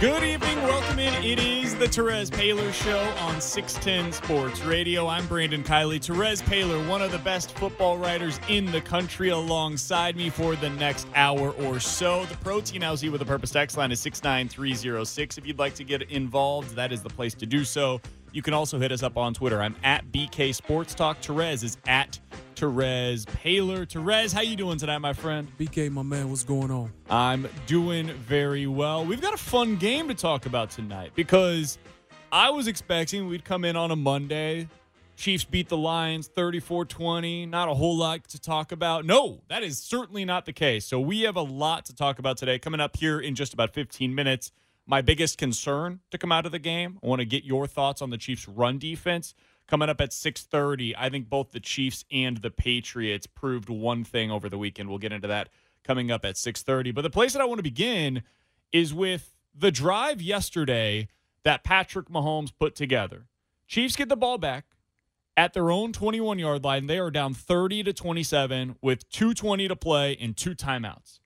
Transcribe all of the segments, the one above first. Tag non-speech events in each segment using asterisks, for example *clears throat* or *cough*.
Good evening. Welcome in. It is the Terez Paylor Show on 610 Sports Radio. I'm Brandon Kiley. Terez Paylor, one of the best football writers in the country, alongside me for the next hour or so. The Protein House with a Purpose text line is 69306. If you'd like to get involved, that is the place to do so. You can also hit us up on Twitter. I'm at BK Sports Talk. Terez is at Terez Paylor. Terez, how you doing tonight, my friend? BK, my man, what's going on? I'm doing very well. We've got a fun game to talk about tonight because I was expecting we'd come in on a Monday. Chiefs beat the Lions 34 20. Not a whole lot to talk about. No, that is certainly not the case. So we have a lot to talk about today. Coming up here in just about 15 minutes my biggest concern to come out of the game. I want to get your thoughts on the Chiefs' run defense. Coming up at 6:30, I think both the Chiefs and the Patriots proved one thing over the weekend. We'll get into that coming up at 6:30. But the place that I want to begin is with the drive yesterday that Patrick Mahomes put together. Chiefs get the ball back at their own 21-yard line. They are down 30 to 27 with 220 to play and two timeouts.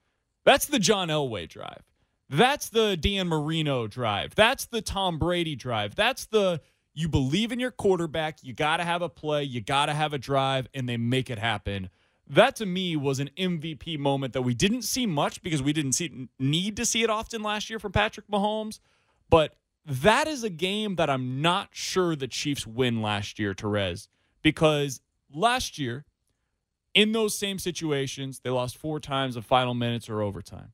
That's the John Elway drive. That's the Dan Marino drive. That's the Tom Brady drive. That's the you believe in your quarterback, you got to have a play, you got to have a drive, and they make it happen. That to me was an MVP moment that we didn't see much because we didn't see need to see it often last year from Patrick Mahomes. But that is a game that I'm not sure the Chiefs win last year, Terez, because last year, in those same situations, they lost four times in final minutes or overtime.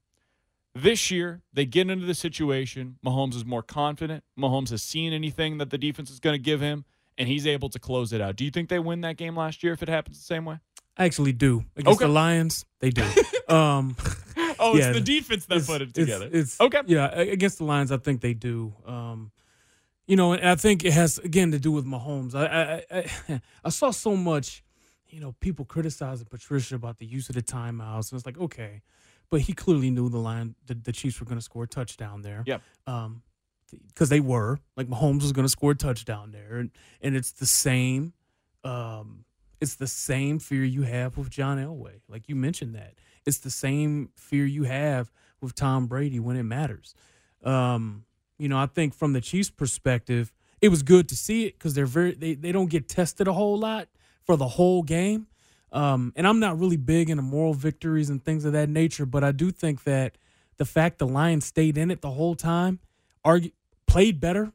This year, they get into the situation. Mahomes is more confident. Mahomes has seen anything that the defense is going to give him, and he's able to close it out. Do you think they win that game last year if it happens the same way? I actually do. Against okay. the Lions, they do. *laughs* um, oh, yeah, it's the defense that put it together. It's, it's, okay. Yeah, against the Lions, I think they do. Um, you know, and I think it has again to do with Mahomes. I I, I, *laughs* I saw so much, you know, people criticizing Patricia about the use of the timeouts, and it's like, okay, but he clearly knew the line the, the Chiefs were going to score a touchdown there. Yep. Um, because they were like Mahomes was going to score a touchdown there, and and it's the same, um, it's the same fear you have with John Elway. Like you mentioned that it's the same fear you have with Tom Brady when it matters. Um, you know, I think from the Chiefs' perspective, it was good to see it because they're very they, they don't get tested a whole lot for the whole game. Um, and I'm not really big into moral victories and things of that nature, but I do think that the fact the Lions stayed in it the whole time, argue, played better,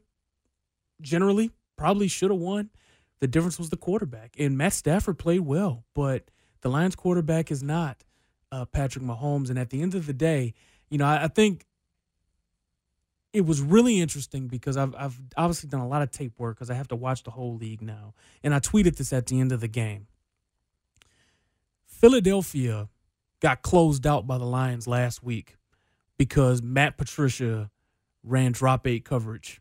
generally, probably should have won. The difference was the quarterback. And Matt Stafford played well, but the Lions quarterback is not uh, Patrick Mahomes. And at the end of the day, you know, I, I think it was really interesting because I've, I've obviously done a lot of tape work because I have to watch the whole league now. And I tweeted this at the end of the game. Philadelphia got closed out by the Lions last week because Matt Patricia ran drop eight coverage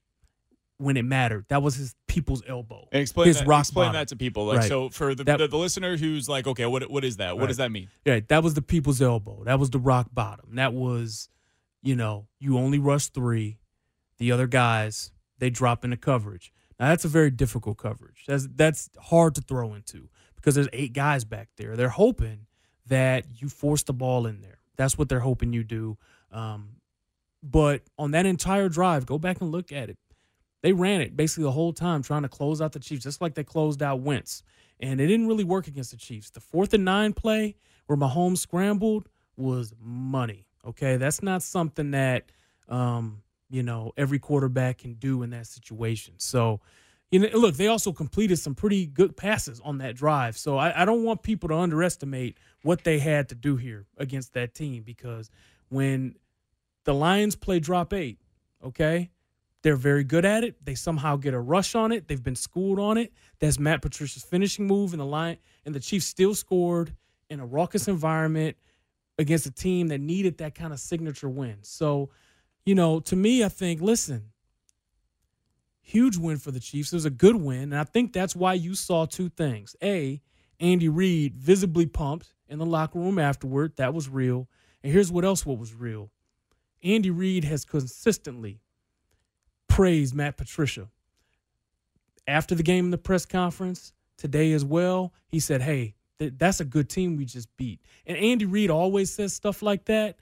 when it mattered. That was his people's elbow. And explain his that, rock explain bottom. that to people. Like right. so for the, that, the, the listener who's like, okay, what what is that? What does that mean? Yeah, that was the people's elbow. That was the rock bottom. That was, you know, you only rush three. The other guys they drop into coverage. Now that's a very difficult coverage. That's that's hard to throw into because there's eight guys back there. They're hoping that you force the ball in there. That's what they're hoping you do. Um, but on that entire drive, go back and look at it. They ran it basically the whole time trying to close out the Chiefs, just like they closed out Wentz. And it didn't really work against the Chiefs. The fourth and nine play where Mahomes scrambled was money. Okay. That's not something that, um, you know, every quarterback can do in that situation. So, you know, look, they also completed some pretty good passes on that drive. So I, I, don't want people to underestimate what they had to do here against that team because when the Lions play drop eight, okay, they're very good at it. They somehow get a rush on it. They've been schooled on it. That's Matt Patricia's finishing move, and the line and the Chiefs still scored in a raucous environment against a team that needed that kind of signature win. So, you know, to me, I think, listen, huge win for the Chiefs. It was a good win. And I think that's why you saw two things. A, Andy Reid visibly pumped in the locker room afterward. That was real. And here's what else what was real. Andy Reid has consistently praised Matt Patricia. After the game in the press conference today as well, he said, Hey, th- that's a good team we just beat. And Andy Reid always says stuff like that,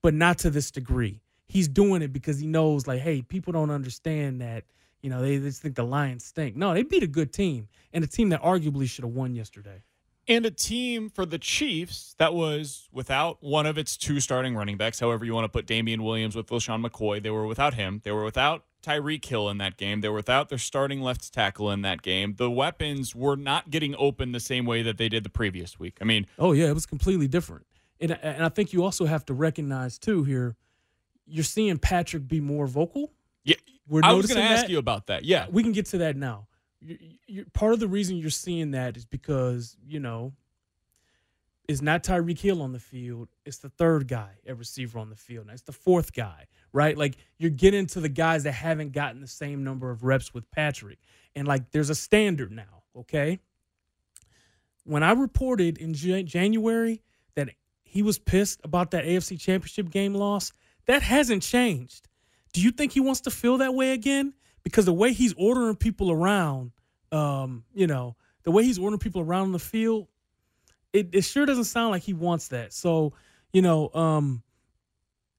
but not to this degree. He's doing it because he knows, like, hey, people don't understand that you know, they just think the Lions stink. No, they beat a good team and a team that arguably should have won yesterday. And a team for the Chiefs that was without one of its two starting running backs, however you want to put Damien Williams with LeSean McCoy. They were without him. They were without Tyreek Hill in that game. They were without their starting left tackle in that game. The weapons were not getting open the same way that they did the previous week. I mean, oh yeah, it was completely different. And, and I think you also have to recognize too here, you're seeing Patrick be more vocal. Yeah, we're I was going to ask you about that. Yeah, we can get to that now. You're, you're, part of the reason you're seeing that is because you know it's not Tyreek Hill on the field; it's the third guy, a receiver on the field. Now it's the fourth guy, right? Like you're getting to the guys that haven't gotten the same number of reps with Patrick, and like there's a standard now. Okay, when I reported in J- January that he was pissed about that AFC Championship game loss, that hasn't changed. Do you think he wants to feel that way again? Because the way he's ordering people around, um, you know, the way he's ordering people around on the field, it, it sure doesn't sound like he wants that. So, you know, um,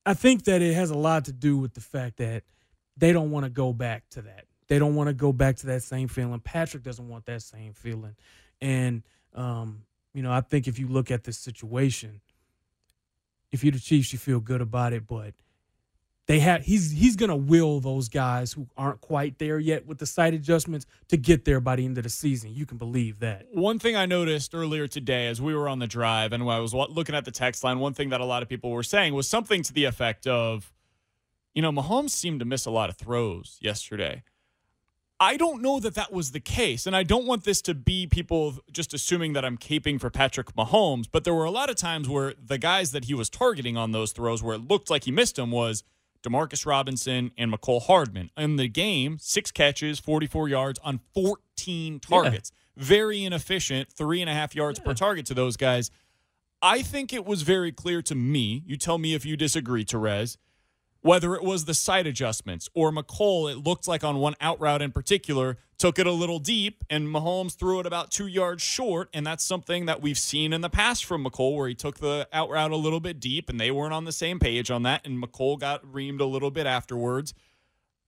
I think that it has a lot to do with the fact that they don't want to go back to that. They don't want to go back to that same feeling. Patrick doesn't want that same feeling. And, um, you know, I think if you look at this situation, if you're the Chiefs, you feel good about it. But they have he's he's gonna will those guys who aren't quite there yet with the sight adjustments to get there by the end of the season. You can believe that. One thing I noticed earlier today as we were on the drive and I was looking at the text line, one thing that a lot of people were saying was something to the effect of, you know, Mahomes seemed to miss a lot of throws yesterday. I don't know that that was the case. And I don't want this to be people just assuming that I'm caping for Patrick Mahomes, but there were a lot of times where the guys that he was targeting on those throws where it looked like he missed them was Demarcus Robinson, and Mecole Hardman. In the game, six catches, 44 yards on 14 targets. Yeah. Very inefficient, three and a half yards yeah. per target to those guys. I think it was very clear to me. You tell me if you disagree, Terez whether it was the sight adjustments or Mecole, it looked like on one out route in particular, took it a little deep and Mahomes threw it about two yards short. And that's something that we've seen in the past from Mecole, where he took the out route a little bit deep and they weren't on the same page on that. And Mecole got reamed a little bit afterwards.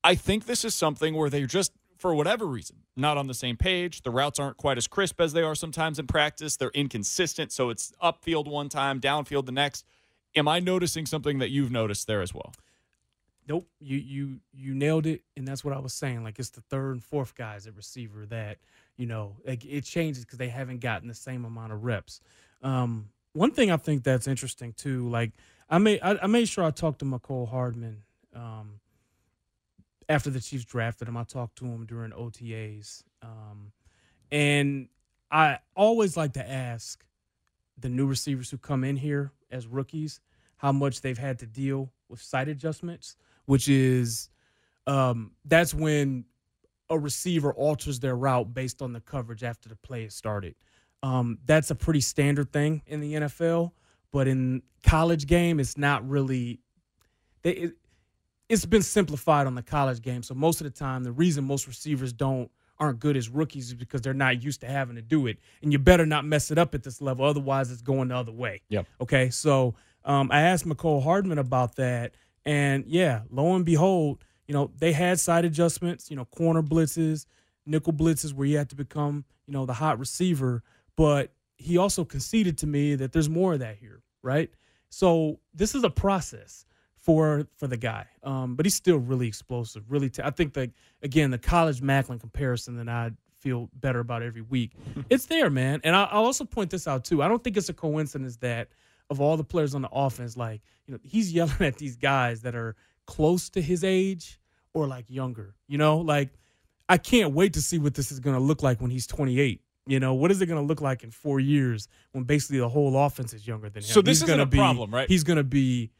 I think this is something where they're just, for whatever reason, not on the same page. The routes aren't quite as crisp as they are sometimes in practice. They're inconsistent. So it's upfield one time, downfield the next. Am I noticing something that you've noticed there as well? Nope, you you you nailed it, and that's what I was saying. Like it's the third and fourth guys at receiver that you know like it changes because they haven't gotten the same amount of reps. Um, one thing I think that's interesting too, like I made I, I made sure I talked to Mecole Hardman um, after the Chiefs drafted him. I talked to him during OTAs, um, and I always like to ask the new receivers who come in here as rookies how much they've had to deal with sight adjustments which is um, that's when a receiver alters their route based on the coverage after the play has started. Um, that's a pretty standard thing in the NFL, but in college game, it's not really. They, it, it's been simplified on the college game, so most of the time, the reason most receivers don't aren't good as rookies is because they're not used to having to do it, and you better not mess it up at this level, otherwise, it's going the other way. Yep. Okay, so um, I asked Mecole Hardman about that, and yeah, lo and behold, you know, they had sight adjustments, you know, corner blitzes, nickel blitzes where you had to become, you know, the hot receiver. But he also conceded to me that there's more of that here, right? So this is a process for for the guy. Um, but he's still really explosive. Really, t- I think that again, the college Maclin comparison that I feel better about every week, *laughs* it's there, man. And I, I'll also point this out too. I don't think it's a coincidence that of all the players on the offense, like, you know, he's yelling *laughs* at these guys that are close to his age or like younger, you know, like I can't wait to see what this is going to look like when he's 28 You know, what is it going to look like in four years when basically the whole offense is younger than him? So this He's isn't gonna a be, problem, right? He's going to be,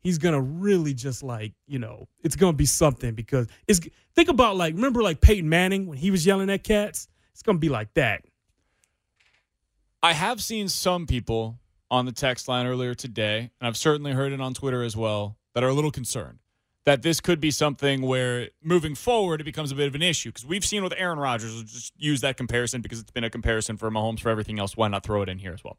he's going to really just like, you know, it's going to be something because it's, think about like, remember like Peyton Manning when he was yelling at cats? It's going to be like that. I have seen some people on the text line earlier today, and I've certainly heard it on Twitter as well, that are a little concerned that this could be something where moving forward it becomes a bit of an issue because we've seen with Aaron Rodgers. We'll just use that comparison because it's been a comparison for Mahomes for everything else. Why not throw it in here as well?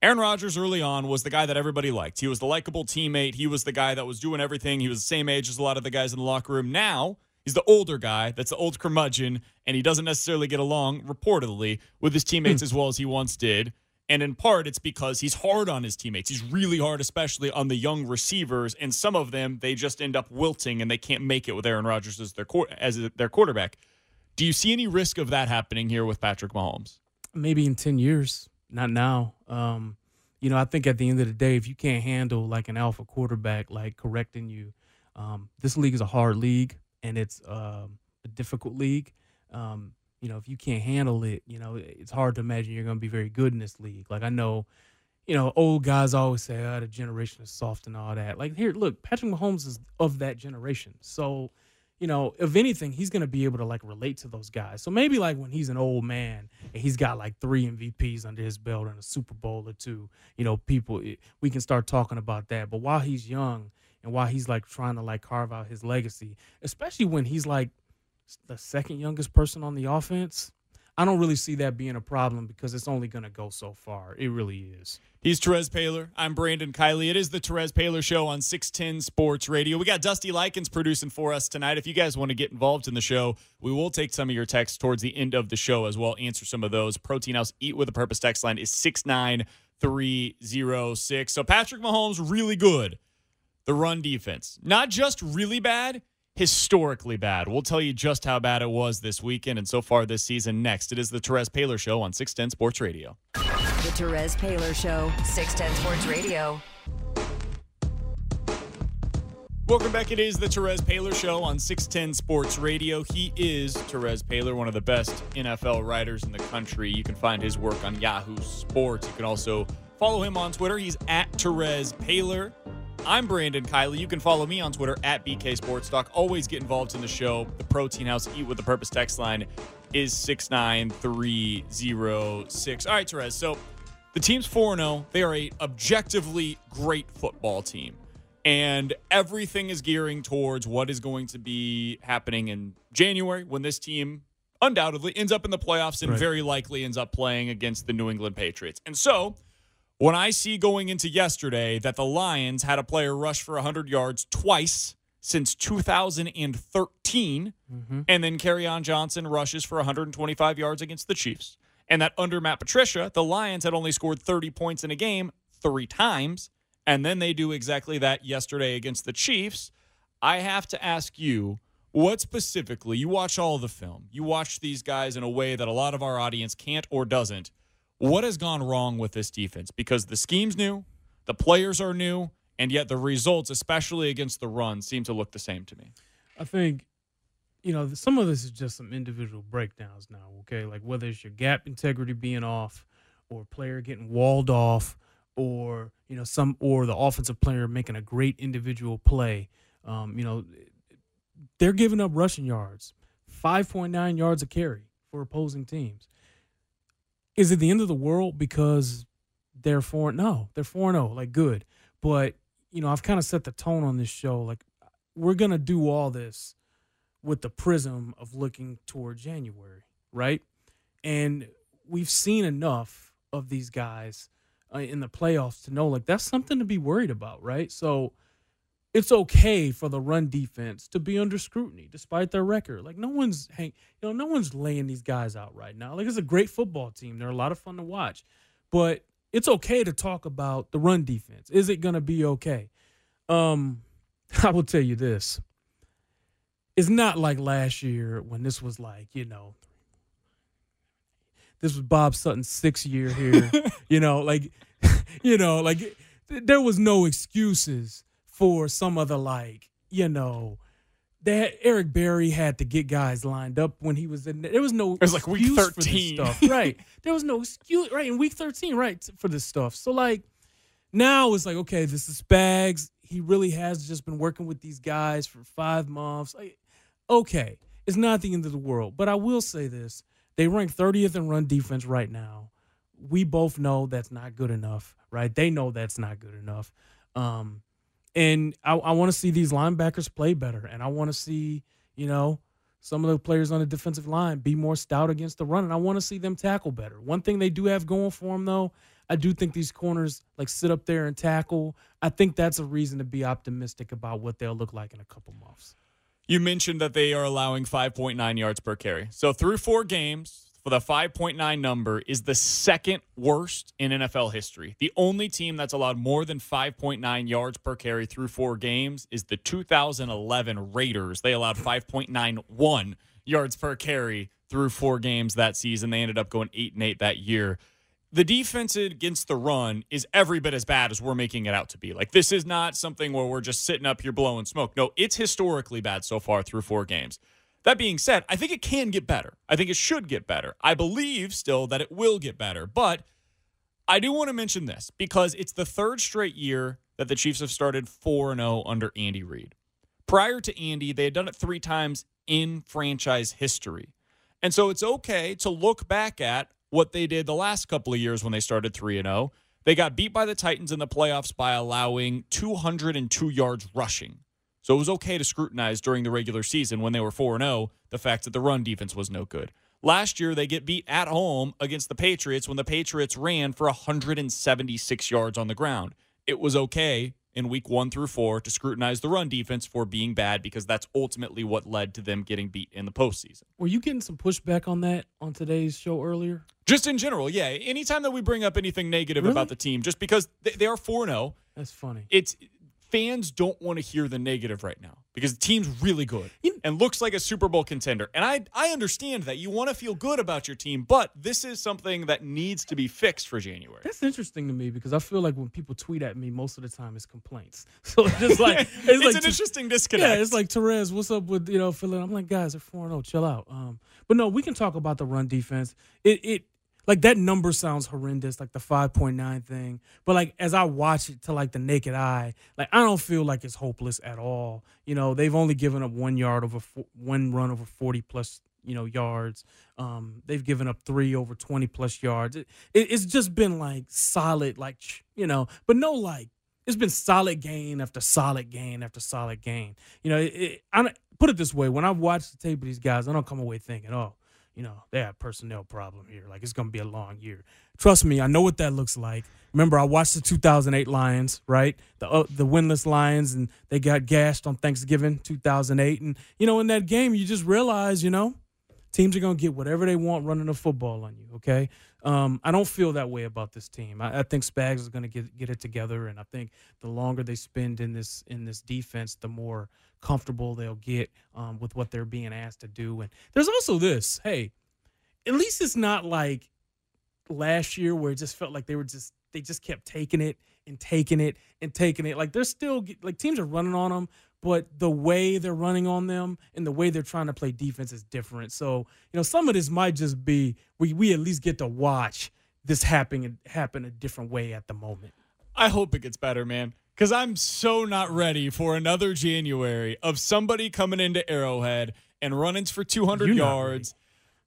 Aaron Rodgers early on was the guy that everybody liked. He was the likable teammate. He was the guy that was doing everything. He was the same age as a lot of the guys in the locker room. Now he's the older guy that's the old curmudgeon, and he doesn't necessarily get along, reportedly, with his teammates *clears throat* as well as he once did. And in part, it's because he's hard on his teammates. He's really hard, especially on the young receivers. And some of them, they just end up wilting and they can't make it with Aaron Rodgers as their as their quarterback. Do you see any risk of that happening here with Patrick Mahomes? Maybe in 10 years, not now. Um, you know, I think at the end of the day, if you can't handle like an alpha quarterback, like correcting you, um, this league is a hard league and it's um, a difficult league. Um, you know, if you can't handle it, you know, it's hard to imagine you're going to be very good in this league. Like I know, you know, old guys always say, "Oh, the generation is soft and all that." Like here, look, Patrick Mahomes is of that generation, so you know, if anything, he's going to be able to like relate to those guys. So maybe like when he's an old man and he's got like three MVPs under his belt and a Super Bowl or two, you know, people we can start talking about that. But while he's young and while he's like trying to like carve out his legacy, especially when he's like the second youngest person on the offense, I don't really see that being a problem because it's only going to go so far. It really is. He's Terez Paylor. I'm Brandon Kiley. It is the Terez Paylor Show on 610 Sports Radio. We got Dusty Likens producing for us tonight. If you guys want to get involved in the show, we will take some of your texts towards the end of the show as well, answer some of those. Protein House Eat with a Purpose text line is 69306. So Patrick Mahomes, really good. The run defense, not just really bad, historically bad. We'll tell you just how bad it was this weekend and so far this season. Next, it is the Terez Paylor Show on 610 Sports Radio. The Terez Paylor Show, 610 Sports Radio. Welcome back. It is the Terez Paylor Show on 610 Sports Radio. He is Terez Paylor, one of the best NFL writers in the country. You can find his work on Yahoo Sports. You can also follow him on Twitter. He's at Terez Paylor. I'm Brandon Kiley. You can follow me on Twitter at BK Sports Talk. Always get involved in the show. The Protein House Eat with the Purpose text line is 69306. All right, Terez. So the team's 4 0. They are a objectively great football team. And everything is gearing towards what is going to be happening in January when this team undoubtedly ends up in the playoffs and Right. very likely ends up playing against the New England Patriots. And so when I see going into yesterday that the Lions had a player rush for 100 yards twice since 2013, mm-hmm. and then Kerryon Johnson rushes for 125 yards against the Chiefs, and that under Matt Patricia, the Lions had only scored 30 points in a game three times, and then they do exactly that yesterday against the Chiefs. I have to ask you, what specifically, you watch all the film, you watch these guys in a way that a lot of our audience can't or doesn't. What has gone wrong with this defense? Because the scheme's new, the players are new, and yet the results, especially against the run, seem to look the same to me. I think, you know, some of this is just some individual breakdowns now, okay? Like whether it's your gap integrity being off or player getting walled off or, you know, some or the offensive player making a great individual play. Um, you know, they're giving up rushing yards, 5.9 yards a carry for opposing teams. Is it the end of the world because they're 4 No, they're 4 0, like good. But, you know, I've kind of set the tone on this show. Like, we're to do all this with the prism of looking toward January, right? And we've seen enough of these guys uh, in the playoffs to know like that's something to be worried about, right? So it's okay for the run defense to be under scrutiny despite their record. Like no one's hang, you know, no one's laying these guys out right now. Like it's a great football team. They're a lot of fun to watch. But it's okay to talk about the run defense. Is it going to be okay? Um *laughs* I will tell you this. It's not like last year when this was like, you know, this was Bob Sutton's sixth year here. *laughs* you know, like, *laughs* you know, like there was no excuses for some of the like, you know, had, Eric Berry had to get guys lined up when he was in. There was no. It was like week 13. stuff, *laughs* right? There was no excuse, right? In week thirteen, right, for this stuff. So like now it's like okay, this is Spags. He really has just been working with these guys for five months. Like, okay, it's not the end of the world. But I will say this: they rank 30th in run defense right now. We both know that's not good enough, right? They know that's not good enough. Um, and I, I want to see these linebackers play better, and I want to see, you know, some of the players on the defensive line be more stout against the run, and I want to see them tackle better. One thing they do have going for them, though, I do think these corners like sit up there and tackle. I think that's a reason to be optimistic about what they'll look like in a couple months. You mentioned that they are allowing 5.9 yards per carry. So through four games, for the 5.9 number is the second worst in NFL history. The only team that's allowed more than 5.9 yards per carry through four games is the 2011 Raiders. They allowed 5.91 yards per carry through four games that season. They ended up going 8 and 8 that year. The defense against the run is every bit as bad as we're making it out to be. Like this is not something where we're just sitting up here blowing smoke. No, it's historically bad so far through four games. That being said, I think it can get better. I think it should get better. I believe still that it will get better. But I do want to mention this because it's the third straight year that the Chiefs have started 4 0 under Andy Reid. Prior to Andy, they had done it three times in franchise history. And so it's okay to look back at what they did the last couple of years when they started 3 0. They got beat by the Titans in the playoffs by allowing 202 yards rushing. So it was okay to scrutinize during the regular season when they were 4 0 the fact that the run defense was no good. Last year, they get beat at home against the Patriots when the Patriots ran for 176 yards on the ground. It was okay in week one through four to scrutinize the run defense for being bad because that's ultimately what led to them getting beat in the postseason. Were you getting some pushback on that on today's show earlier? Just in general, yeah. Anytime that we bring up anything negative Really? about the team, just because they, are 4 0, That's funny. it's fans don't want to hear the negative right now because the team's really good and looks like a Super Bowl contender. And I I understand that you want to feel good about your team, but this is something that needs to be fixed for January. That's interesting to me because I feel like when people tweet at me, most of the time it's complaints. *laughs* So it's just like *laughs* it's, it's like an interesting disconnect. Yeah, it's like Terez, what's up with you know Philly? I'm like, guys, they're four zero. Chill out. Um, but no, we can talk about the run defense. It it like that number sounds horrendous, like the five point nine thing. But like as I watch it to like the naked eye, like I don't feel like it's hopeless at all. You know, they've only given up one yard over fo- one run over forty plus you know yards. Um, they've given up three over twenty plus yards. It, it, it's just been like solid, like you know, but no like it's been solid gain after solid gain after solid gain. You know, it, I put it this way: when I watch the tape of these guys, I don't come away thinking, "Oh, you know, they have personnel problem here. Like it's going to be a long year." Trust me, I know what that looks like. Remember, I watched the 2008 Lions, right? The uh, the winless Lions, and they got gashed on Thanksgiving 2008. And you know, in that game, you just realize, you know, teams are going to get whatever they want running the football on you. Okay, um, I don't feel that way about this team. I, I think Spags is going to get get it together, and I think the longer they spend in this in this defense, the more comfortable they'll get um, with what they're being asked to do. And there's also this: hey, at least it's not like last year where it just felt like they were just they just kept taking it and taking it and taking it. Like they're still like teams are running on them, but the way they're running on them and the way they're trying to play defense is different. So you know some of this might just be we we at least get to watch this happen happen a different way at the moment. I hope it gets better, man. Because I'm so not ready for another January of somebody coming into Arrowhead and running for 200 You're yards.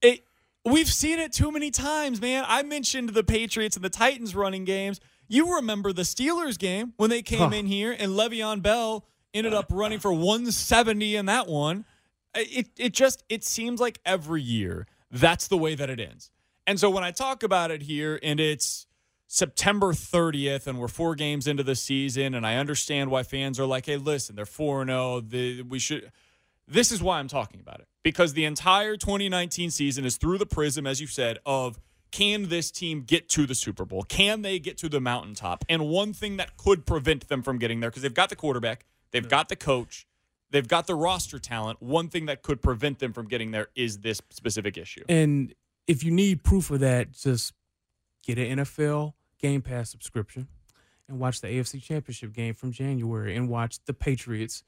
It, we've seen it too many times, man. I mentioned the Patriots and the Titans running games. You remember the Steelers game when they came Huh. in here and Le'Veon Bell ended up running for 170 in that one. It, it just it seems like every year that's the way that it ends. And so when I talk about it here and it's September 30th and we're four games into the season and I understand why fans are like, "Hey, listen, they're 4-0, the we should this is why I'm talking about it because the entire 2019 season is through the prism, as you said, of can this team get to the Super Bowl? Can they get to the mountaintop? And one thing that could prevent them from getting there, because they've got the quarterback, they've got the coach, they've got the roster talent. One thing that could prevent them from getting there is this specific issue. And if you need proof of that, just get an NFL Game Pass subscription and watch the AFC Championship game from January and watch the Patriots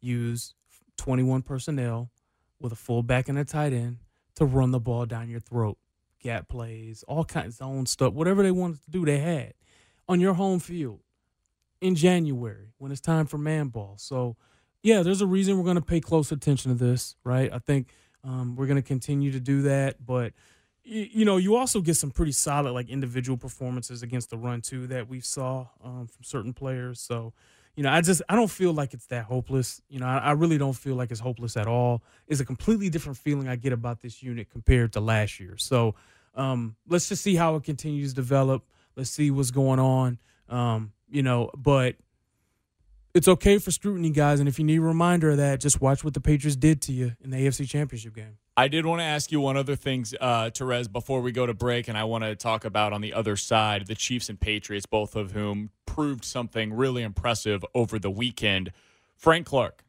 use 21 personnel with a fullback and a tight end to run the ball down your throat. Gap plays, all kinds of zone stuff, whatever they wanted to do, they had on your home field in January when it's time for man ball. So, yeah, there's a reason we're going to pay close attention to this, right? I think um, we're going to continue to do that, but you, you know, you also get some pretty solid like individual performances against the run too that we saw um, from certain players. So, you know, I just I don't feel like it's that hopeless. You know, I, I, really don't feel like it's hopeless at all. It's a completely different feeling I get about this unit compared to last year. So, um, let's just see how it continues to develop. Let's see what's going on. Um, you know, but it's okay for scrutiny, guys. And if you need a reminder of that, just watch what the Patriots did to you in the AFC Championship game. I did want to ask you one other thing, uh, Terez, before we go to break, and I want to talk about on the other side the Chiefs and Patriots, both of whom proved something really impressive over the weekend. Frank Clark,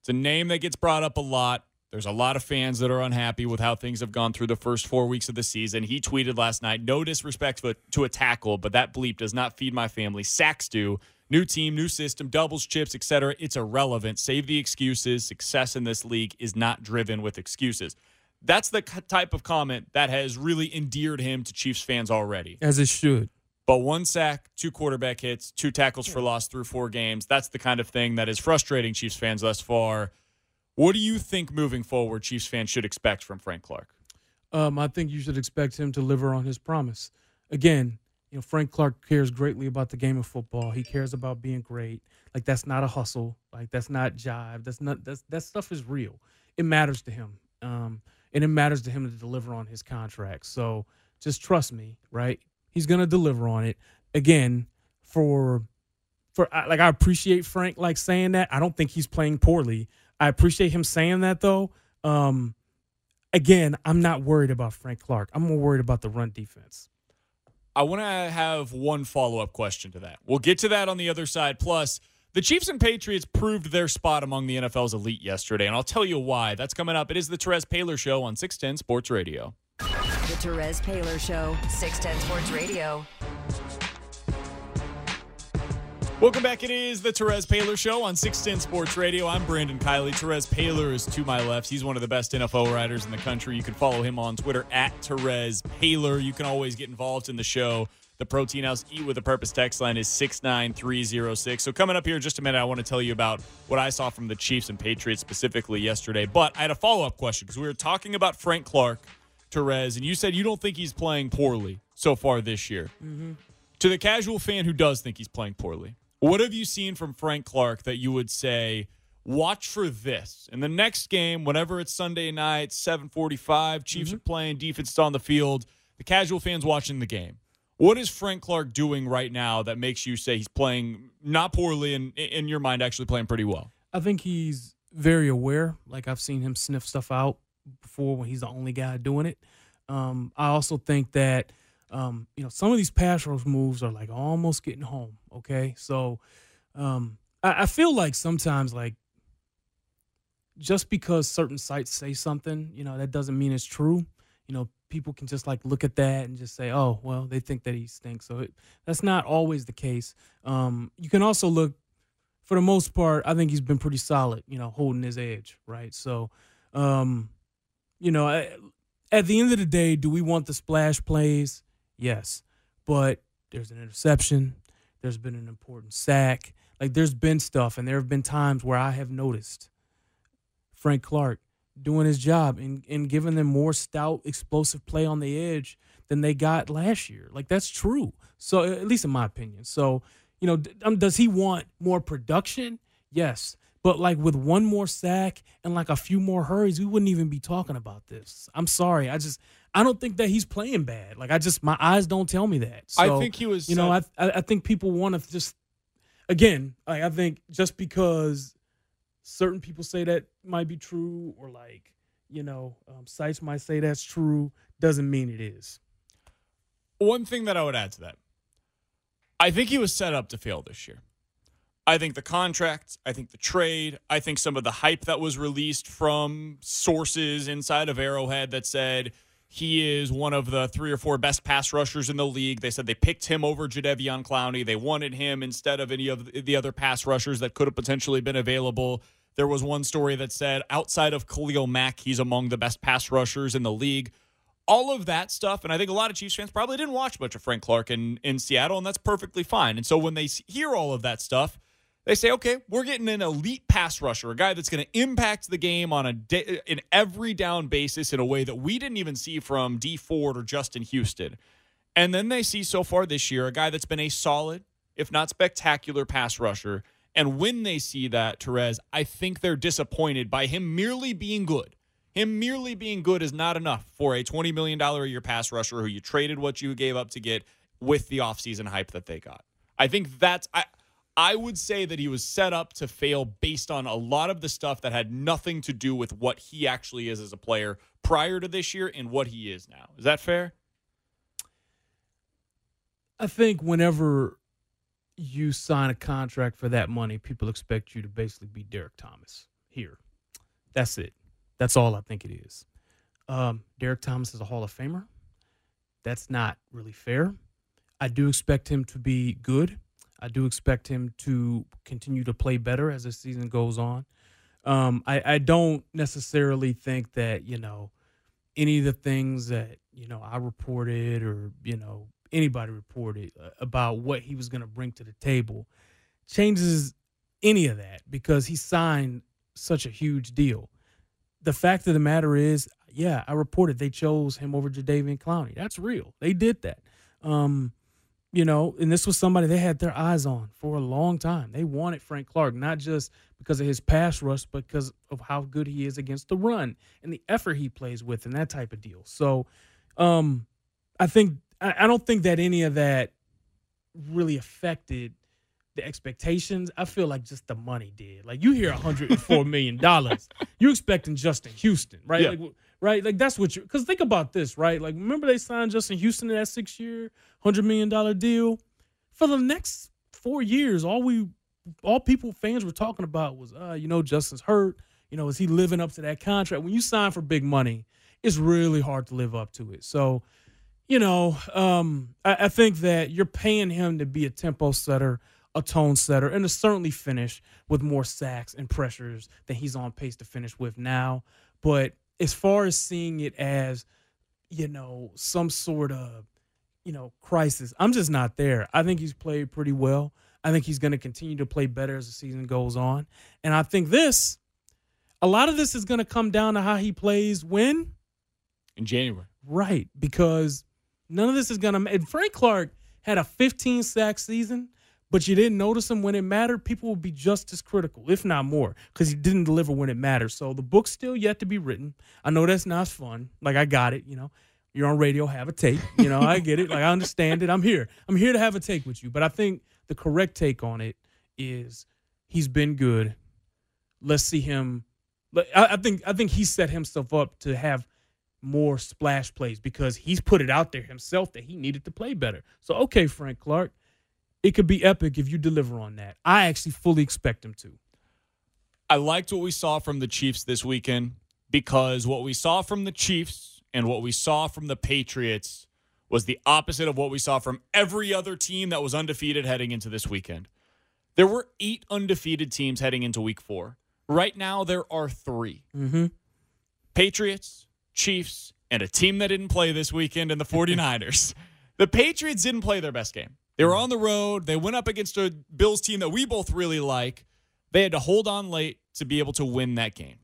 it's a name that gets brought up a lot. There's a lot of fans that are unhappy with how things have gone through the first four weeks of the season. He tweeted last night, no disrespect to a tackle, but that bleep does not feed my family. Sacks do. New team, new system, doubles, chips, etc. It's irrelevant. Save the excuses. Success in this league is not driven with excuses. That's the type of comment that has really endeared him to Chiefs fans already. As it should. But one sack, two quarterback hits, two tackles for loss through four games. That's the kind of thing that is frustrating Chiefs fans thus far. What do you think moving forward Chiefs fans should expect from Frank Clark? Um, I think you should expect him to deliver on his promise. Again, you know, Frank Clark cares greatly about the game of football. He cares about being great. Like that's not a hustle. Like that's not jive. That's not that's that stuff is real. It matters to him. Um, and it matters to him to deliver on his contract. So just trust me, right? He's gonna deliver on it. Again, for for like I appreciate Frank like saying that. I don't think he's playing poorly. I appreciate him saying that though. Um, again, I'm not worried about Frank Clark. I'm more worried about the run defense. I want to have one follow up question to that. We'll get to that on the other side. Plus, the Chiefs and Patriots proved their spot among the NFL's elite yesterday, and I'll tell you why. That's coming up. It is the Terez Paylor Show on 610 Sports Radio. The Terez Paylor Show, 610 Sports Radio. Welcome back. It is the Terez Paylor Show on 610 Sports Radio. I'm Brandon Kiley. Terez Paylor is to my left. He's one of the best NFL writers in the country. You can follow him on Twitter at Terez Paylor. You can always get involved in the show. The Protein House Eat with a Purpose text line is 69306. So, coming up here in just a minute, I want to tell you about what I saw from the Chiefs and Patriots specifically yesterday. But I had a follow up question because we were talking about Frank Clark, Terez, and you said you don't think he's playing poorly so far this year. Mm-hmm. To the casual fan who does think he's playing poorly, what have you seen from Frank Clark that you would say, watch for this in the next game, whenever it's Sunday night, 745, Chiefs mm-hmm. are playing, defense is on the field, the casual fans watching the game. What is Frank Clark doing right now that makes you say he's playing not poorly and in your mind actually playing pretty well? I think he's very aware. Like I've seen him sniff stuff out before when he's the only guy doing it. Um, I also think that um, you know, some of these pass rush moves are like almost getting home. Okay, so um, I, I feel like sometimes like just because certain sites say something, you know, that doesn't mean it's true. You know, people can just like look at that and just say, "Oh, well, they think that he stinks." So it, that's not always the case. Um, you can also look, for the most part, I think he's been pretty solid. You know, holding his edge, right? So, um, you know, at the end of the day, do we want the splash plays? Yes. But there's an interception, there's been an important sack. Like there's been stuff, and there have been times where I have noticed Frank Clark doing his job and, and giving them more stout, explosive play on the edge than they got last year. Like that's true. So at least in my opinion. So you know, um, does he want more production? Yes. But like with one more sack and like a few more hurries, we wouldn't even be talking about this. I'm sorry. I just I don't think that he's playing bad. Like I just my eyes don't tell me that. So, I think he was. You know, I I think people want to just again. Like I think just because certain people say that might be true, or like you know, um, sites might say that's true, doesn't mean it is. One thing that I would add to that, I think he was set up to fail this year. I think the contract, I think the trade, I think some of the hype that was released from sources inside of Arrowhead that said he is one of the three or four best pass rushers in the league. They said they picked him over Jadeveon Clowney. They wanted him instead of any of the other pass rushers that could have potentially been available. There was one story that said outside of Khalil Mack, he's among the best pass rushers in the league. All of that stuff, and I think a lot of Chiefs fans probably didn't watch much of Frank Clark in, in Seattle, and that's perfectly fine. And so when they hear all of that stuff, they say, okay, we're getting an elite pass rusher, a guy that's going to impact the game on a day, in every down basis in a way that we didn't even see from Dee Ford or Justin Houston. And then they see so far this year a guy that's been a solid, if not spectacular, pass rusher. And when they see that, Terez, I think they're disappointed by him merely being good. Him merely being good is not enough for a $20 million a year pass rusher who you traded what you gave up to get with the offseason hype that they got. I think that's. I, I would say that he was set up to fail based on a lot of the stuff that had nothing to do with what he actually is as a player prior to this year and what he is now. Is that fair? I think whenever you sign a contract for that money, people expect you to basically be Derrick Thomas here. That's it. That's all I think it is. Um, Derrick Thomas is a Hall of Famer. That's not really fair. I do expect him to be good. I do expect him to continue to play better as the season goes on. Um, I, I don't necessarily think that, you know, any of the things that, you know, I reported or, you know, anybody reported uh, about what he was going to bring to the table changes any of that because he signed such a huge deal. The fact of the matter is, yeah, I reported they chose him over Jadeveon Clowney. That's real. They did that. Um, you know, and this was somebody they had their eyes on for a long time. They wanted Frank Clark, not just because of his pass rush, but because of how good he is against the run and the effort he plays with and that type of deal. So um, I think I, don't think that any of that really affected the expectations. I feel like just the money did. Like you hear 104 million dollars, *laughs* you expecting Justin Houston, right? Yeah. Like, right? Like that's what you. Because think about this, right? Like remember they signed Justin Houston to that six-year, hundred million dollar deal. For the next four years, all we, all people fans were talking about was, uh, you know, Justin's hurt. You know, is he living up to that contract? When you sign for big money, it's really hard to live up to it. So you know, um, I, I, think that you're paying him to be a tempo setter, a tone setter, and to certainly finish with more sacks and pressures than he's on pace to finish with now. But as far as seeing it as, you know, some sort of, you know, crisis, I'm just not there. I think he's played pretty well. I think he's going to continue to play better as the season goes on. And I think this, a lot of this is going to come down to how he plays when? In January. Right. Because None of this is gonna. And Frank Clark had a 15 sack season, but you didn't notice him when it mattered. People will be just as critical, if not more, because he didn't deliver when it mattered. So the book's still yet to be written. I know that's not fun. Like I got it. You know, you're on radio. Have a take. You know, I get it. Like I understand it. I'm here. I'm here to have a take with you. But I think the correct take on it is he's been good. Let's see him. I think I think he set himself up to have more splash plays because he's put it out there himself that he needed to play better. So, okay, Frank Clark, it could be epic if you deliver on that. I actually fully expect him to. I liked what we saw from the Chiefs this weekend because what we saw from the Chiefs and what we saw from the Patriots was the opposite of what we saw from every other team that was undefeated heading into this weekend. There were eight undefeated teams heading into week four. Right now, there are 3 mm-hmm. Patriots, Chiefs, and a team that didn't play this weekend in the *laughs* 49ers. the Patriots didn't play their best game. They were on the road. They went up against a Bills team that we both really like. They had to hold on late to be able to win that game.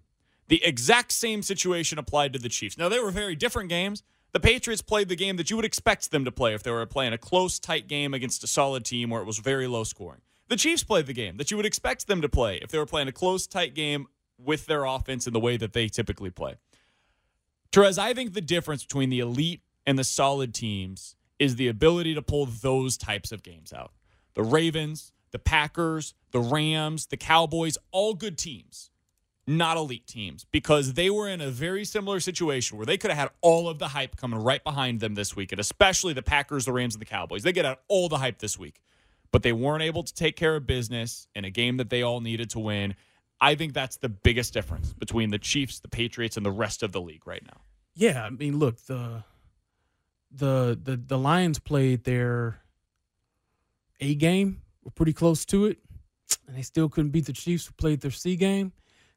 The exact same situation applied to the Chiefs. Now, they were very different games. The Patriots played the game that you would expect them to play if they were playing a close, tight game against a solid team where it was very low scoring. The Chiefs played the game that you would expect them to play if they were playing a close, tight game with their offense in the way that they typically play. Terez, I think the difference between the elite and the solid teams is the ability to pull those types of games out. The Ravens, the Packers, the Rams, the Cowboys, all good teams, not elite teams, because they were in a very similar situation where they could have had all of the hype coming right behind them this week, and especially the Packers, the Rams, and the Cowboys. They get out all the hype this week, but they weren't able to take care of business in a game that they all needed to win. I think that's the biggest difference between the Chiefs, the Patriots, and the rest of the league right now. Yeah, I mean, look the the the the Lions played their A game, were pretty close to it, and they still couldn't beat the Chiefs who played their C game.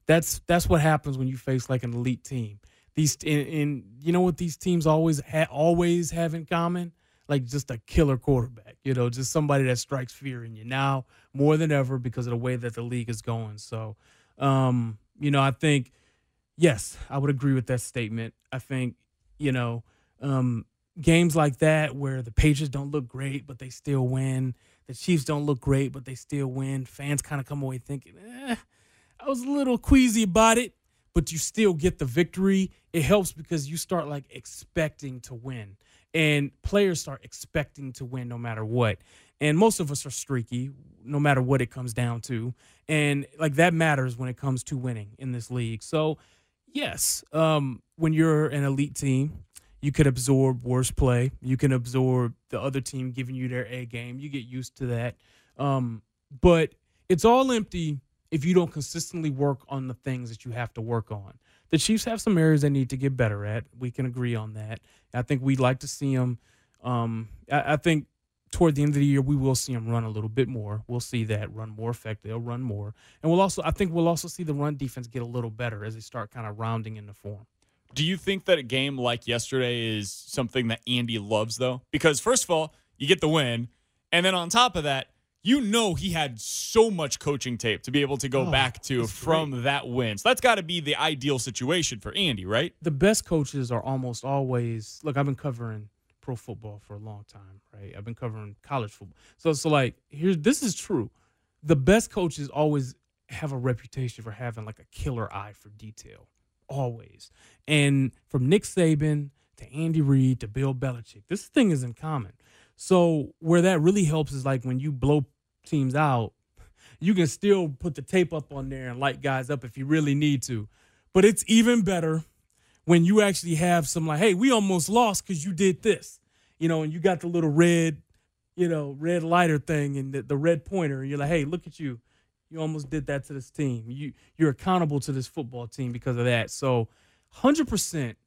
That's that's what happens when you face like an elite team. These and, and you know what these teams always ha- always have in common, like just a killer quarterback. You know, just somebody that strikes fear in you now more than ever because of the way that the league is going. So, um, you know, I think yes, I would agree with that statement. I think you know. Um, games like that where the Patriots don't look great but they still win, the Chiefs don't look great but they still win. Fans kind of come away thinking, eh, I was a little queasy about it, but you still get the victory. It helps because you start like expecting to win, and players start expecting to win no matter what. And most of us are streaky, no matter what it comes down to, and like that matters when it comes to winning in this league. So, yes, um, when you're an elite team you can absorb worse play. You can absorb the other team giving you their A game. You get used to that. Um, but it's all empty if you don't consistently work on the things that you have to work on. The Chiefs have some areas they need to get better at. We can agree on that. I think we'd like to see them. Um, I, I, think toward the end of the year we will see them run a little bit more. We'll see that run more effective. They'll run more, and we'll also I think we'll also see the run defense get a little better as they start kind of rounding into form. Do you think that a game like yesterday is something that Andy loves, though? Because, first of all, you get the win. And then on top of that, you know he had so much coaching tape to be able to go oh, back to from great. that win. So that's got to be the ideal situation for Andy, right? The best coaches are almost always look. I've been covering pro football for a long time, right? I've been covering college football, so so like here's this is true. The best coaches always have a reputation for having like a killer eye for detail, always. And from Nick Saban to Andy Reid to Bill Belichick, this thing is in common. So where that really helps is like when you blow teams out, you can still put the tape up on there and light guys up if you really need to. But it's even better when you actually have some like, hey, we almost lost because you did this. You know, and you got the little red, you know, red lighter thing and the, the red pointer. And you're like, hey, look at you you almost did that to this team. You you're accountable to this football team because of that. So, hundred percent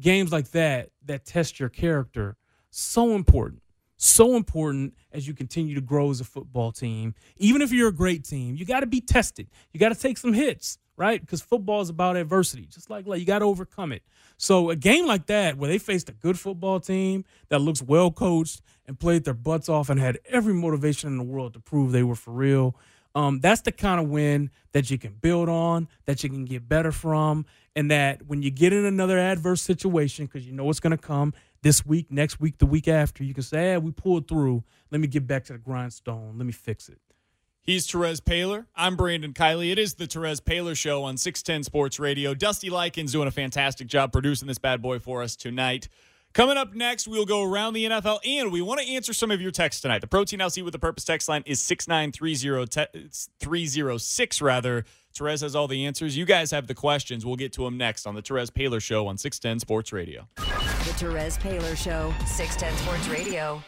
games like that that test your character so important. So important as you continue to grow as a football team. Even if you're a great team, you got to be tested. You got to take some hits, right? Because football is about adversity. Just like, like you got to overcome it. So a game like that, where they faced a good football team that looks well coached and played their butts off and had every motivation in the world to prove they were for real, um, that's the kind of win that you can build on, that you can get better from, and that when you get in another adverse situation, because you know it's going to come this week, next week, the week after, you can say, hey, we pulled through. Let me get back to the grindstone. Let me fix it. He's Terez Paylor. I'm Brandon Kiley. It is the Terez Paylor Show on 610 Sports Radio. Dusty Likens doing a fantastic job producing this bad boy for us tonight. Coming up next, we'll go around the NFL and we want to answer some of your texts tonight. The Protein Eat with the Purpose text line is 6930306 rather. Terez has all the answers. You guys have the questions. We'll get to them next on the Terez Paylor Show on 610 Sports Radio. The Terez Paylor Show, 610 Sports Radio.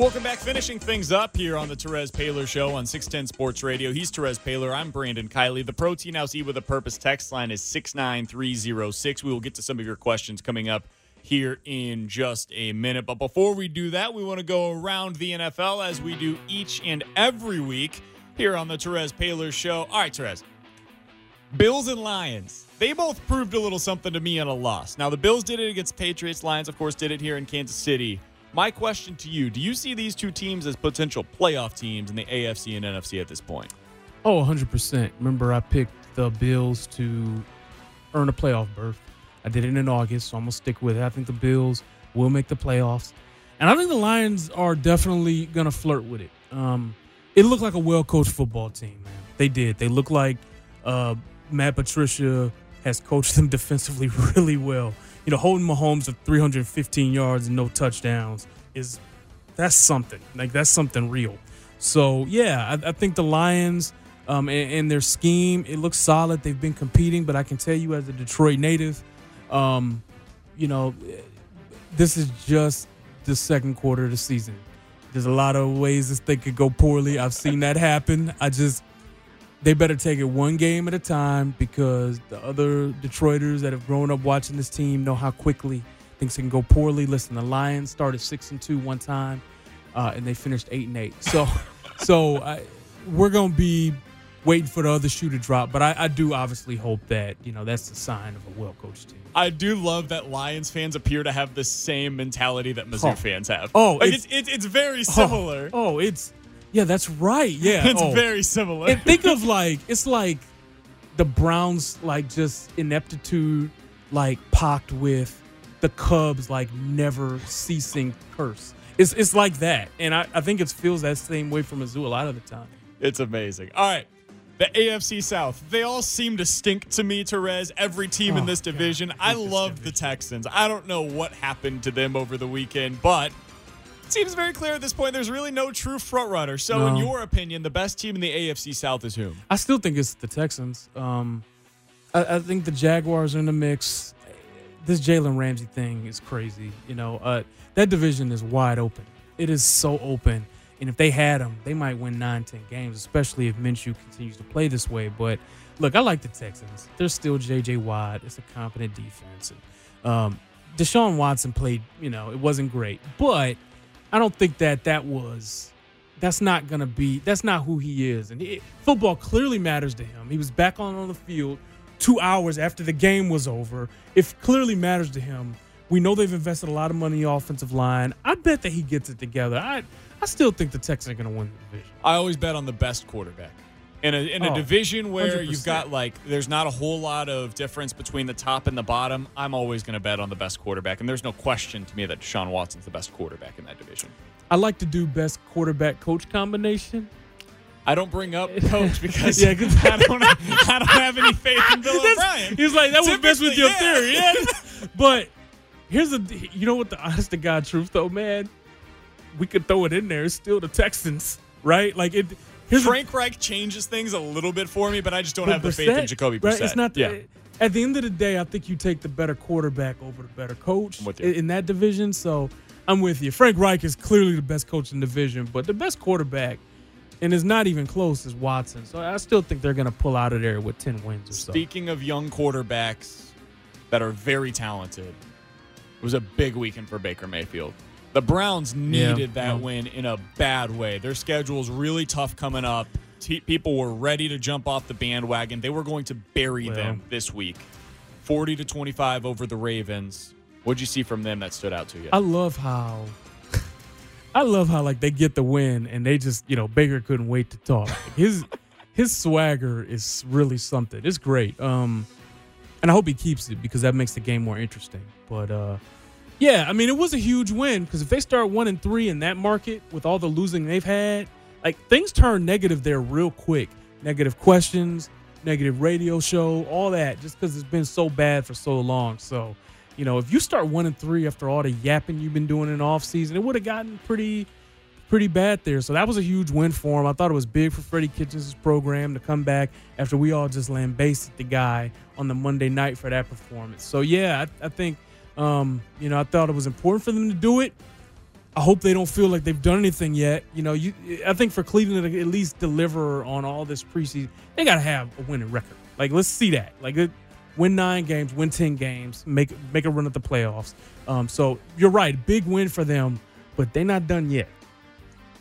Welcome back. Finishing things up here on the Terez Paylor Show on 610 Sports Radio. He's Terez Paylor. I'm Brandon Kiley. The Protein House Eat with a Purpose text line is 69306. We will get to some of your questions coming up here in just a minute. But before we do that, we want to go around the NFL as we do each and every week here on the Terez Paylor Show. All right, Terez. Bills and Lions. They both proved a little something to me on a loss. Now, the Bills did it against Patriots. Lions, of course, did it here in Kansas City. My question to you do you see these two teams as potential playoff teams in the AFC and NFC at this point? Oh, 100%. Remember, I picked the Bills to earn a playoff berth. I did it in August, so I'm going to stick with it. I think the Bills will make the playoffs. And I think the Lions are definitely going to flirt with it. Um, it looked like a well coached football team, man. They did. They look like uh, Matt Patricia has coached them *laughs* defensively really well you know, holding Mahomes to 315 yards and no touchdowns is that's something. Like that's something real. So yeah, I, I think the Lions um, and, and, their scheme it looks solid. They've been competing, but I can tell you as a Detroit native, um, you know, this is just the second quarter of the season. There's a lot of ways this thing could go poorly. I've seen that happen. I just they better take it one game at a time because the other Detroiters that have grown up watching this team know how quickly things can go poorly. Listen, the Lions started six and two one time, uh, and they finished eight and eight. So, *laughs* so I, we're gonna be waiting for the other shoe to drop. But I, I do obviously hope that you know that's the sign of a well coached team. I do love that Lions fans appear to have the same mentality that Mizzou Oh. fans have. Oh, like it's- it's, it's, it's very similar. Oh, oh, it's yeah, that's right. Yeah, *laughs* it's oh. very similar. And think of like it's like the Browns like just ineptitude like pocked with the Cubs like never ceasing curse. It's it's like that. And I, I think it feels that same way for Mizzou a lot of the time. It's amazing. All right. The AFC South. They all seem to stink to me, Terez. Every team in Oh, this God, division. I I love the. Texans. I don't know what happened to them over the weekend, but seems very clear at this point there's really no true front runner. So, in your opinion, the best team in the AFC South is whom? I still think it's the Texans. Um, I, I think the Jaguars are in the mix. This Jalen Ramsey thing is crazy. You know, uh, that division is wide open. It is so open. And if they had him, they might win nine, ten games, especially if Minshew continues to play this way. But look, I like the Texans. They're still J.J. Watt. It's a competent defense. And, um, Deshaun Watson played, you know, it wasn't great. But I don't think that that was that's not gonna be that's not who he is. And it, football clearly matters to him. He was back on on the field two hours after the game was over. It clearly matters to him. We know they've invested a lot of money in the offensive line. I bet that he gets it together. I i still think the texans are gonna win the division. I always bet on the best quarterback. In a, in a Oh, division where you've got like, there's not a whole lot of difference between the top and the bottom, I'm always going to bet on the best quarterback. And there's no question to me that Deshaun Watson's the best quarterback in that division. i like to do best quarterback coach combination I don't bring up *laughs* coach because Yeah, 'cause- I don't *laughs* I don't have any faith in Bill O'Brien. He's like, that would mess with your yeah. theory. *laughs* Yeah. but here's the, you know what the honest to God truth though, man? We could throw it in there. It's still the Texans, right? Like it. Here's Frank Reich changes things a little bit for me, but I just don't have the faith in Brissett, Jacoby right? Brissett. It's not. The, yeah. At the end of the day, I think you take the better quarterback over the better coach I'm with you. in, that division. So I'm with you. Frank Reich is clearly the best coach in the division, but the best quarterback, and it's not even close, is Watson. So I still think they're going to pull out of there with ten wins or so. Speaking of young quarterbacks that are very talented, it was a big weekend for Baker Mayfield. The Browns Yeah, needed that yeah. win in a bad way. Their schedule is really tough coming up. T- people were ready to jump off the bandwagon. They were going to bury Well. them this week. 40 to 25 over the Ravens. What'd you see from them that stood out to you? I love how I love how like they get the win and they just you know Baker couldn't wait to talk. His his swagger is really something. It's great. Um, and I hope he keeps it because that makes the game more interesting. But uh, yeah, I mean it was a huge win because if they start one and three in that market with all the losing they've had, like things turn negative there real quick. Negative questions, negative radio show, all that, just because it's been so bad for so long. So, you know, if you start one and three after all the yapping you've been doing in off season, it would have gotten pretty pretty bad there. So that was a huge win for him. I thought it was big for Freddie Kitchens' program to come back after we all just lambasted the guy on the Monday night for that performance. So yeah, I, I think um, you know I thought it was important for them to do it. I hope they don't feel like they've done anything yet. You know, you I think for Cleveland to at least deliver on all this preseason, they got to have a winning record. Like let's see that. Like win nine games, win ten games, make make a run at the playoffs. Um, so you're right, big win for them, but they're not done yet.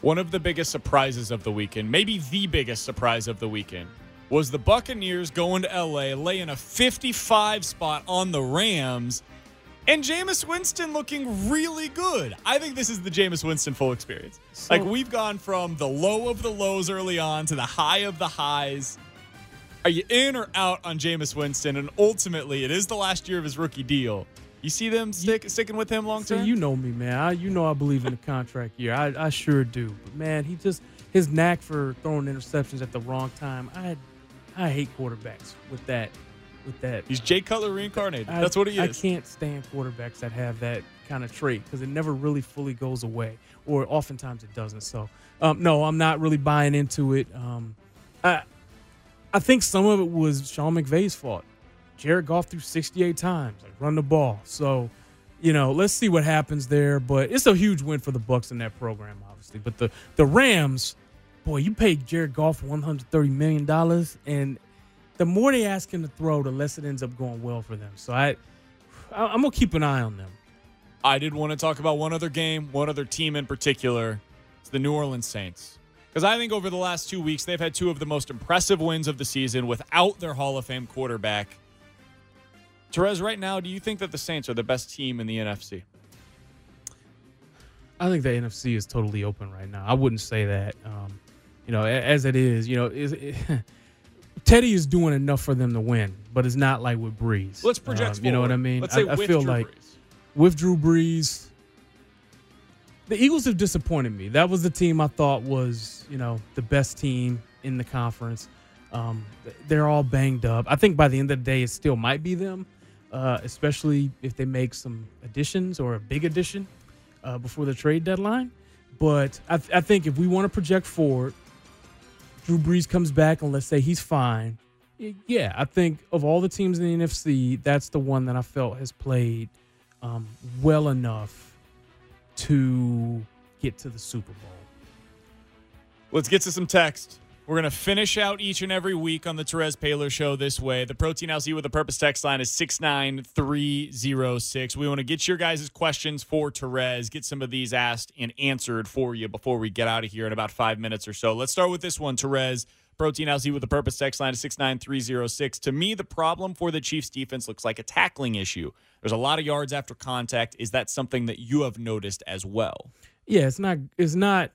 One of the biggest surprises of the weekend, maybe the biggest surprise of the weekend, was the Buccaneers going to LA, laying a 55 spot on the Rams, and Jameis Winston looking really good. I think this is the Jameis Winston full experience. So- like we've gone from the low of the lows early on to the high of the highs. Are you in or out on Jameis Winston? And ultimately, it is the last year of his rookie deal. You see them stick, sticking with him long So term? you know me, man. I, you know I believe in the contract year. I, I sure do. But man, he just his knack for throwing interceptions at the wrong time. I I hate quarterbacks with that with that. He's Jay Cutler reincarnated. I- That's what he is. I can't stand quarterbacks that have that kind of trait because it never really fully goes away, or oftentimes it doesn't. So, um, no, I'm not really buying into it. Um, I, I think some of it was Sean McVay's fault. Jared Goff threw 68 times, like run the ball. So, you know, let's see what happens there. But it's a huge win for the Bucks in that program, obviously. But the the Rams, boy, you paid Jared Goff 130 million dollars, and the more they ask him to throw, the less it ends up going well for them. So I, I'm gonna keep an eye on them. I did want to talk about one other game, one other team in particular. It's the New Orleans Saints. Because I think over the last two weeks, they've had two of the most impressive wins of the season without their Hall of Fame quarterback. Terez, right now, do you think that the Saints are the best team in the NFC? I think the NFC is totally open right now. I wouldn't say that. Um, you know, as it is, you know, is *laughs* Teddy is doing enough for them to win, but it's not like with Brees. Let's project. Um, you know what I mean? Let's I, I feel Drew like Brees. with Drew Brees, the Eagles have disappointed me. That was the team I thought was, you know, the best team in the conference. Um, they're all banged up. I think by the end of the day, it still might be them, uh, especially if they make some additions or a big addition uh, before the trade deadline. But I, th- I think if we want to project forward, Drew Brees comes back and let's say he's fine. Yeah, I think of all the teams in the NFC, that's the one that I felt has played um, well enough to get to the Super Bowl. Let's get to some text. We're going to finish out each and every week on the Terez Paylor Show this way. The Protein LC with a Purpose text line is 69306. We want to get your guys' questions for Terez, get some of these asked and answered for you before we get out of here in about five minutes or so. Let's start with this one, Terez. Protein LC with a Purpose text line is 69306. To me, the problem for the Chiefs defense looks like a tackling issue. There's a lot of yards after contact. Is that something that you have noticed as well? Yeah, it's not it's not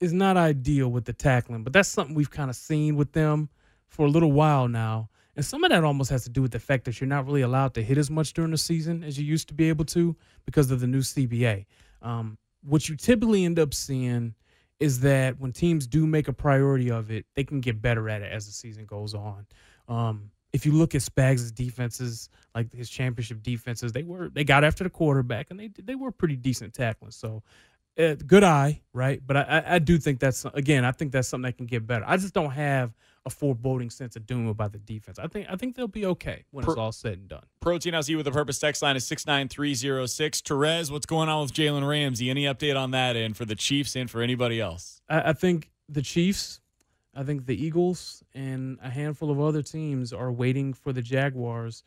it's not ideal with the tackling, but that's something we've kind of seen with them for a little while now. And some of that almost has to do with the fact that you're not really allowed to hit as much during the season as you used to be able to because of the new CBA. Um, what you typically end up seeing is that when teams do make a priority of it, they can get better at it as the season goes on. Um, if you look at Spags' defenses, like his championship defenses, they were they got after the quarterback and they they were pretty decent tackling. So uh, good eye, right? But I, I, I do think that's again, I think that's something that can get better. I just don't have a foreboding sense of doom about the defense. I think I think they'll be okay when it's all said and done. Protein LC with a purpose text line is 69306. Terez, what's going on with Jalen Ramsey? Any update on that end for the Chiefs and for anybody else? I, I think the Chiefs, I think the Eagles, and a handful of other teams are waiting for the Jaguars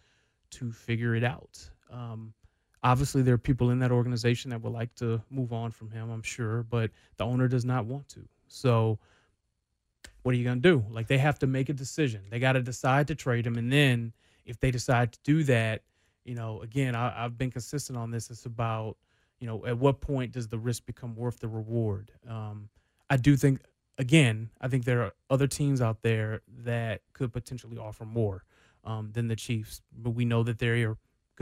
to figure it out. Um, obviously, there are people in that organization that would like to move on from him, I'm sure, but the owner does not want to. So, what are you going to do? Like, they have to make a decision. They got to decide to trade him. And then, if they decide to do that, you know, again, I, I've been consistent on this. It's about, you know, at what point does the risk become worth the reward? Um, I do think, again, I think there are other teams out there that could potentially offer more um, than the Chiefs, but we know that they're going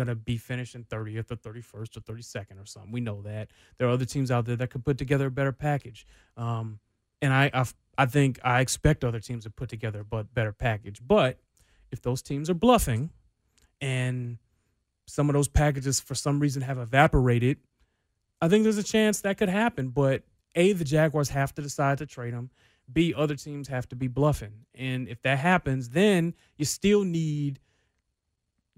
to be finishing 30th or 31st or 32nd or something. We know that there are other teams out there that could put together a better package. Um, and I, I, I think I expect other teams to put together a better package. But if those teams are bluffing and some of those packages for some reason have evaporated, I think there's a chance that could happen. But A, the Jaguars have to decide to trade them. B, other teams have to be bluffing. And if that happens, then you still need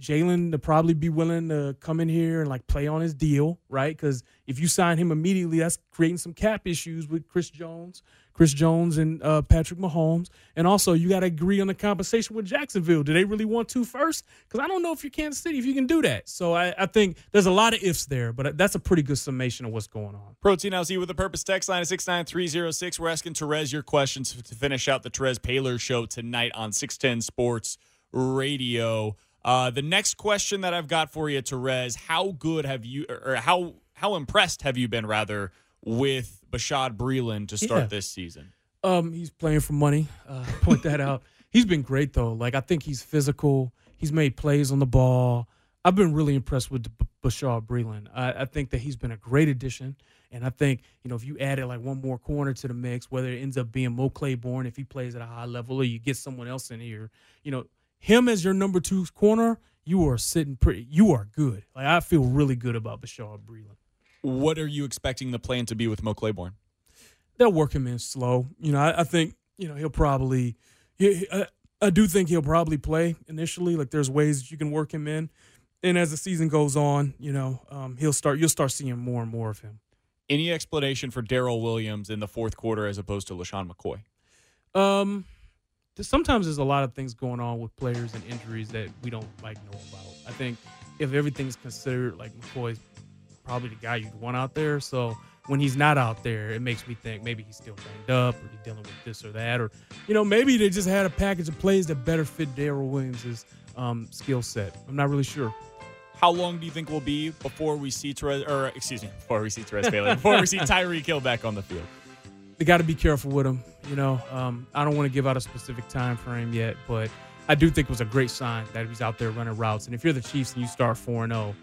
Jalen to probably be willing to come in here and like play on his deal, right? Because if you sign him immediately, that's creating some cap issues with Chris Jones, Chris Jones and uh, Patrick Mahomes. And also, you got to agree on the compensation with Jacksonville. Do they really want to first? Because I don't know if you're Kansas City if you can do that. So I, I think there's a lot of ifs there, but that's a pretty good summation of what's going on. Protein LC with a purpose text line is 69306. We're asking Terez your questions to finish out the Terez Paylor show tonight on 610 Sports Radio. Uh, the next question that I've got for you, Terez, how good have you, or how how impressed have you been, rather, with Bashaud Breeland to start Yeah. this season? Um, he's playing for money. Uh, *laughs* point that out. He's been great though. Like I think he's physical. He's made plays on the ball. I've been really impressed with B- Bashaud Breeland. I, I think that he's been a great addition. And I think, you know, if you added like one more corner to the mix, whether it ends up being Mo Claiborne if he plays at a high level or you get someone else in here, you know, him as your number two corner, you are sitting pretty you are good. Like I feel really good about Bashaud Breeland. What are you expecting the plan to be with Mo Claiborne? they'll work him in slow. You know, I, I think you know he'll probably. He, I, I do think he'll probably play initially. Like there's ways that you can work him in, and as the season goes on, you know, um, he'll start. You'll start seeing more and more of him. Any explanation for Darrel Williams in the fourth quarter as opposed to LeSean McCoy? Um, sometimes there's a lot of things going on with players and injuries that we don't like know about. I think if everything's considered, like McCoy's probably the guy you'd want out there. So when he's not out there, it makes me think maybe he's still banged up or he's dealing with this or that, or you know maybe they just had a package of plays that better fit Darrel Williams' um, skill set. I'm not really sure. How long do you think will be before we see Terez, or excuse me, before we see Terez Paylor, before we see *laughs* Tyreek Hill back on the field? They got to be careful with him. You know, um, I don't want to give out a specific time frame yet, but I do think it was a great sign that he's out there running routes. And if you're the Chiefs and you start four and zero,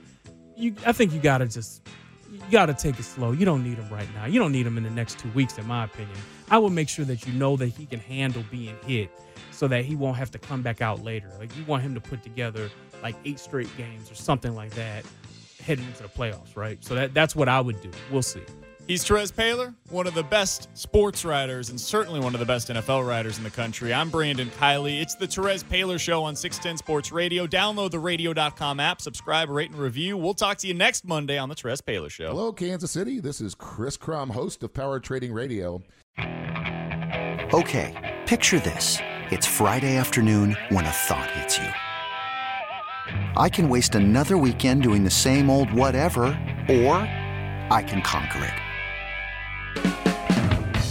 you I think you got to just you got to take it slow. You don't need him right now. You don't need him in the next two weeks, in my opinion. I would make sure that you know that he can handle being hit, so that he won't have to come back out later. Like you want him to put together like eight straight games or something like that, heading into the playoffs, right? So that that's what I would do. We'll see. He's Terez Paylor, one of the best sports writers and certainly one of the best NFL writers in the country. I'm Brandon Kiley. It's the Terez Paylor Show on 610 Sports Radio. Download the radio.com app, subscribe, rate, and review. We'll talk to you next Monday on the Terez Paylor Show. Hello, Kansas City. This is Chris Crum, host of Power Trading Radio. Okay, picture this. It's Friday afternoon when a thought hits you. I can waste another weekend doing the same old whatever, or I can conquer it.